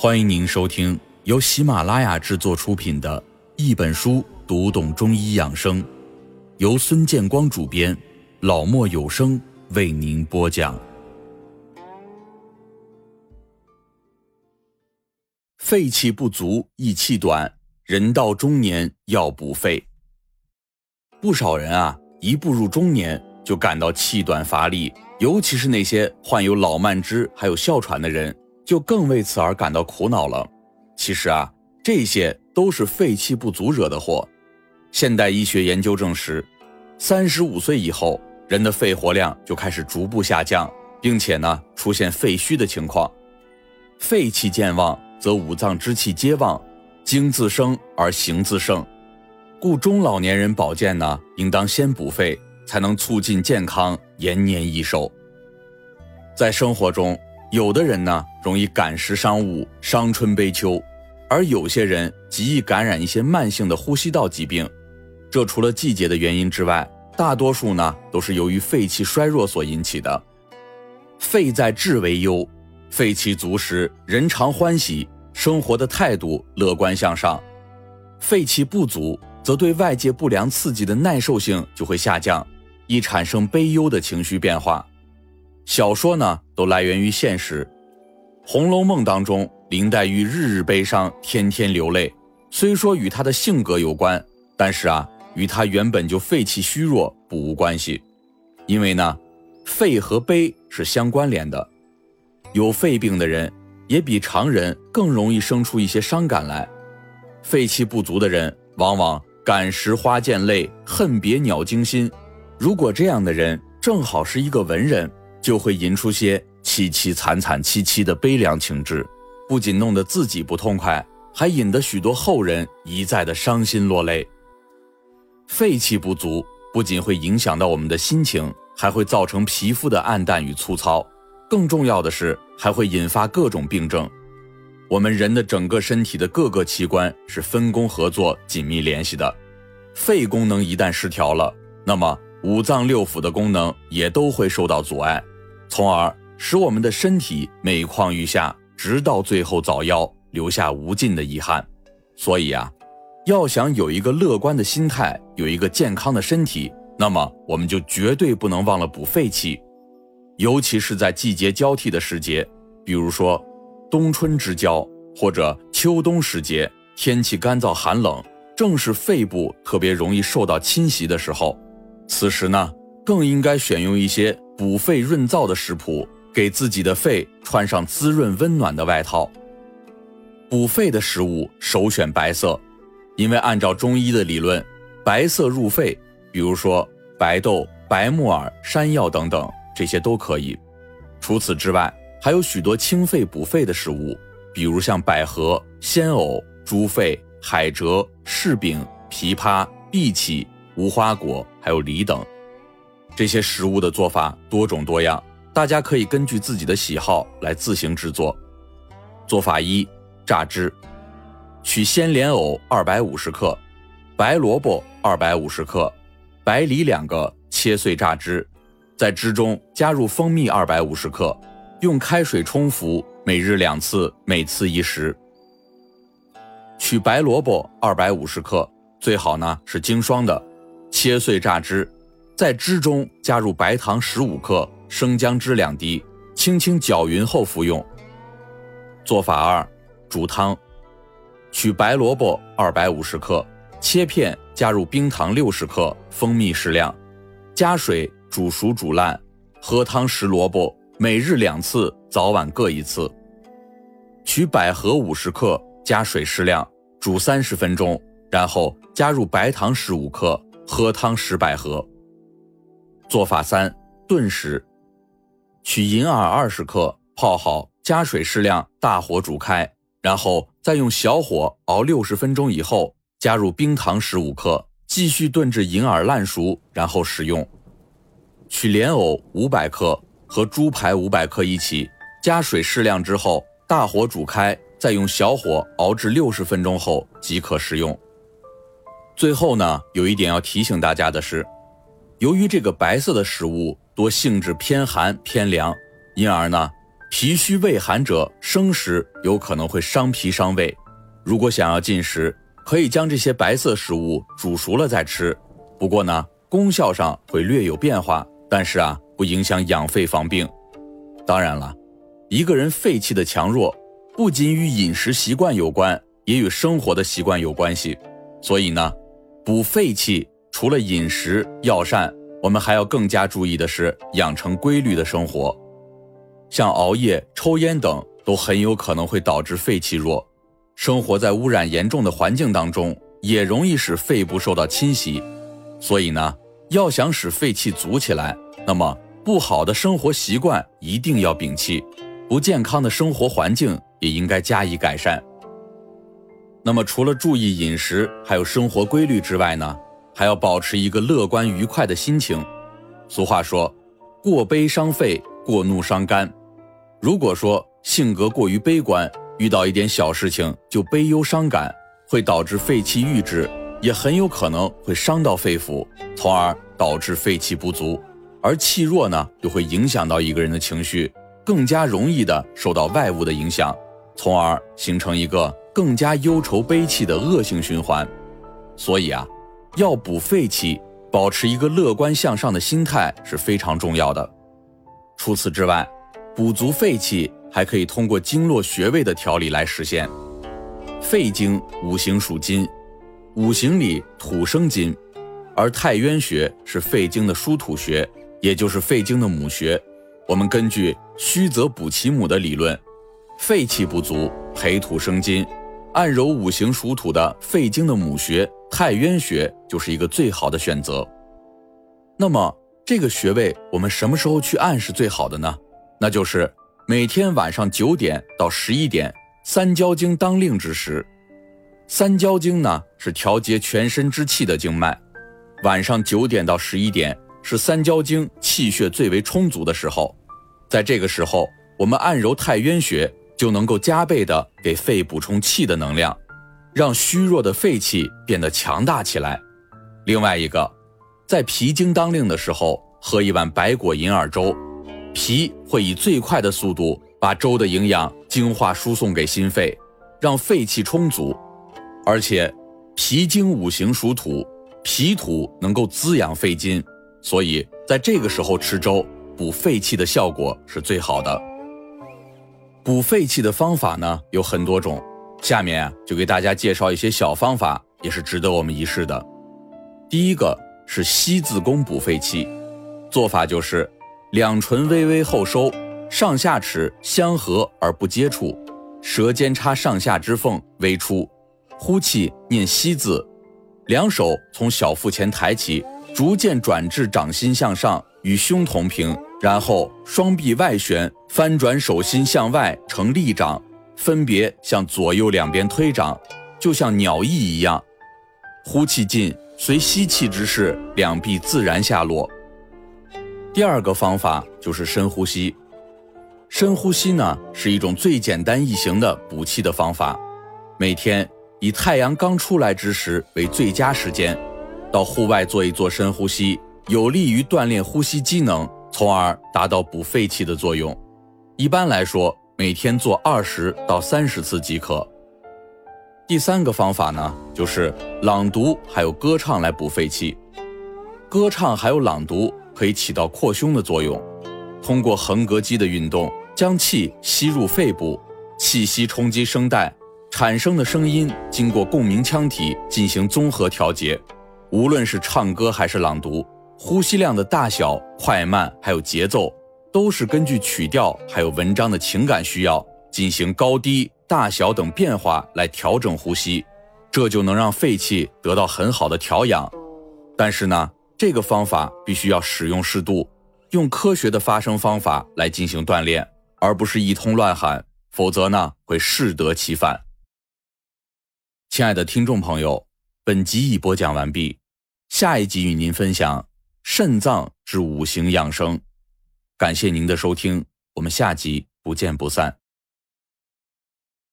欢迎您收听由喜马拉雅制作出品的《一本书读懂中医养生》，由孙建光主编，老莫有声为您播讲。肺气不足易气短，人到中年要补肺。不少人啊，一步入中年就感到气短乏力，尤其是那些患有老慢支还有哮喘的人。就更为此而感到苦恼了。其实啊，这些都是肺气不足惹的祸。现代医学研究证实，三十五岁以后，人的肺活量就开始逐步下降，并且呢，出现肺虚的情况。肺气渐旺，则五脏之气皆旺，精自生而形自盛。故中老年人保健呢，应当先补肺，才能促进健康，延年益寿。在生活中，有的人呢容易感时伤物，伤春悲秋，而有些人极易感染一些慢性的呼吸道疾病。这除了季节的原因之外，大多数呢都是由于肺气衰弱所引起的。肺在志为忧，肺气足时人常欢喜，生活的态度乐观向上；肺气不足，则对外界不良刺激的耐受性就会下降，易产生悲忧的情绪变化。小说呢，都来源于现实，《红楼梦》当中，林黛玉日日悲伤，天天流泪。虽说与她的性格有关，但是啊，与她原本就肺气虚弱不无关系。因为呢，肺和悲是相关联的，有肺病的人也比常人更容易生出一些伤感来。肺气不足的人，往往感时花溅泪，恨别鸟惊心。如果这样的人正好是一个文人。就会吟出些凄凄惨惨戚戚的悲凉情致，不仅弄得自己不痛快，还引得许多后人一再的伤心落泪。肺气不足不仅会影响到我们的心情，还会造成皮肤的暗淡与粗糙，更重要的是还会引发各种病症。我们人的整个身体的各个器官是分工合作、紧密联系的，肺功能一旦失调了，那么。五脏六腑的功能也都会受到阻碍，从而使我们的身体每况愈下，直到最后早夭，留下无尽的遗憾。所以啊，要想有一个乐观的心态，有一个健康的身体，那么我们就绝对不能忘了补肺气，尤其是在季节交替的时节，比如说冬春之交或者秋冬时节，天气干燥寒冷，正是肺部特别容易受到侵袭的时候。此时呢，更应该选用一些补肺润燥的食谱，给自己的肺穿上滋润温暖的外套。补肺的食物首选白色，因为按照中医的理论，白色入肺，比如说白豆、白木耳、山药等等，这些都可以。除此之外，还有许多清肺补肺的食物，比如像百合、鲜藕、猪肺、海蜇、柿饼、枇杷、荸荠。无花果还有梨等，这些食物的做法多种多样，大家可以根据自己的喜好来自行制作。做法一：榨汁。取鲜莲藕二百五十克，白萝卜二百五十克，白梨两个，切碎榨汁，在汁中加入蜂蜜二百五十克，用开水冲服，每日两次，每次一时。取白萝卜二百五十克，最好呢是经霜的。切碎榨汁，在汁中加入白糖十五克、生姜汁两滴，轻轻搅匀后服用。做法二：煮汤。取白萝卜二百五十克，切片，加入冰糖六十克、蜂蜜适量，加水煮熟煮烂，喝汤食萝卜。每日两次，早晚各一次。取百合五十克，加水适量，煮三十分钟，然后加入白糖十五克。喝汤食百合。做法三：炖食。取银耳二十克，泡好，加水适量，大火煮开，然后再用小火熬六十分钟以后，加入冰糖十五克，继续炖至银耳烂熟，然后食用。取莲藕五百克和猪排五百克一起，加水适量之后，大火煮开，再用小火熬至六十分钟后即可食用。最后呢，有一点要提醒大家的是，由于这个白色的食物多性质偏寒偏凉，因而呢，脾虚胃寒者生食有可能会伤脾伤胃。如果想要进食，可以将这些白色食物煮熟了再吃。不过呢，功效上会略有变化，但是啊，不影响养肺防病。当然了，一个人肺气的强弱，不仅与饮食习惯有关，也与生活的习惯有关系。所以呢，补肺气除了饮食药膳，我们还要更加注意的是养成规律的生活。像熬夜、抽烟等都很有可能会导致肺气弱。生活在污染严重的环境当中，也容易使肺部受到侵袭。所以呢，要想使肺气足起来，那么不好的生活习惯一定要摒弃，不健康的生活环境也应该加以改善。那么除了注意饮食还有生活规律之外呢，还要保持一个乐观愉快的心情。俗话说，过悲伤肺，过怒伤肝。如果说性格过于悲观，遇到一点小事情就悲忧伤感，会导致肺气郁滞，也很有可能会伤到肺腑，从而导致肺气不足。而气弱呢，又会影响到一个人的情绪，更加容易的受到外物的影响，从而形成一个更加忧愁悲戚的恶性循环。所以啊，要补肺气，保持一个乐观向上的心态是非常重要的。除此之外，补足肺气还可以通过经络穴位的调理来实现。肺经五行属金，五行里土生金，而太渊穴是肺经的疏土穴，也就是肺经的母穴。我们根据虚则补其母的理论，肺气不足，培土生金，按揉五行属土的肺经的母穴太渊穴就是一个最好的选择。那么这个穴位我们什么时候去按是最好的呢？那就是每天晚上九点到十一点，三焦经当令之时。三焦经呢是调节全身之气的经脉，晚上九点到十一点是三焦经气血最为充足的时候。在这个时候，我们按揉太渊穴，就能够加倍的给肺补充气的能量，让虚弱的肺气变得强大起来。另外一个，在脾经当令的时候，喝一碗白果银耳粥。脾会以最快的速度把粥的营养精华输送给心肺，让肺气充足。而且，脾经五行属土，脾土能够滋养肺金，所以在这个时候吃粥补肺气的效果是最好的。补肺气的方法呢有很多种，下面就给大家介绍一些小方法，也是值得我们一试的。第一个是吸字功补肺气，做法就是。两唇微微后收，上下齿相合而不接触，舌尖插上下之缝微出，呼气念息字，两手从小腹前抬起，逐渐转至掌心向上与胸同平，然后双臂外旋，翻转手心向外成立掌，分别向左右两边推掌，就像鸟翼一样。呼气尽，随吸气之势，两臂自然下落。第二个方法就是深呼吸。深呼吸呢是一种最简单易行的补气的方法。每天以太阳刚出来之时为最佳时间，到户外做一做深呼吸，有利于锻炼呼吸机能，从而达到补肺气的作用。一般来说，每天做二十到三十次即可。第三个方法呢，就是朗读还有歌唱来补肺气。歌唱还有朗读。可以起到扩胸的作用，通过横膈肌的运动，将气吸入肺部，气息冲击声带，产生的声音经过共鸣腔体进行综合调节。无论是唱歌还是朗读，呼吸量的大小、快慢还有节奏，都是根据曲调还有文章的情感需要进行高低、大小等变化来调整呼吸，这就能让肺气得到很好的调养。但是呢？这个方法必须要使用适度，用科学的发声方法来进行锻炼，而不是一通乱喊，否则呢会适得其反。亲爱的听众朋友，本集已播讲完毕，下一集与您分享肾脏之五行养生。感谢您的收听，我们下集不见不散。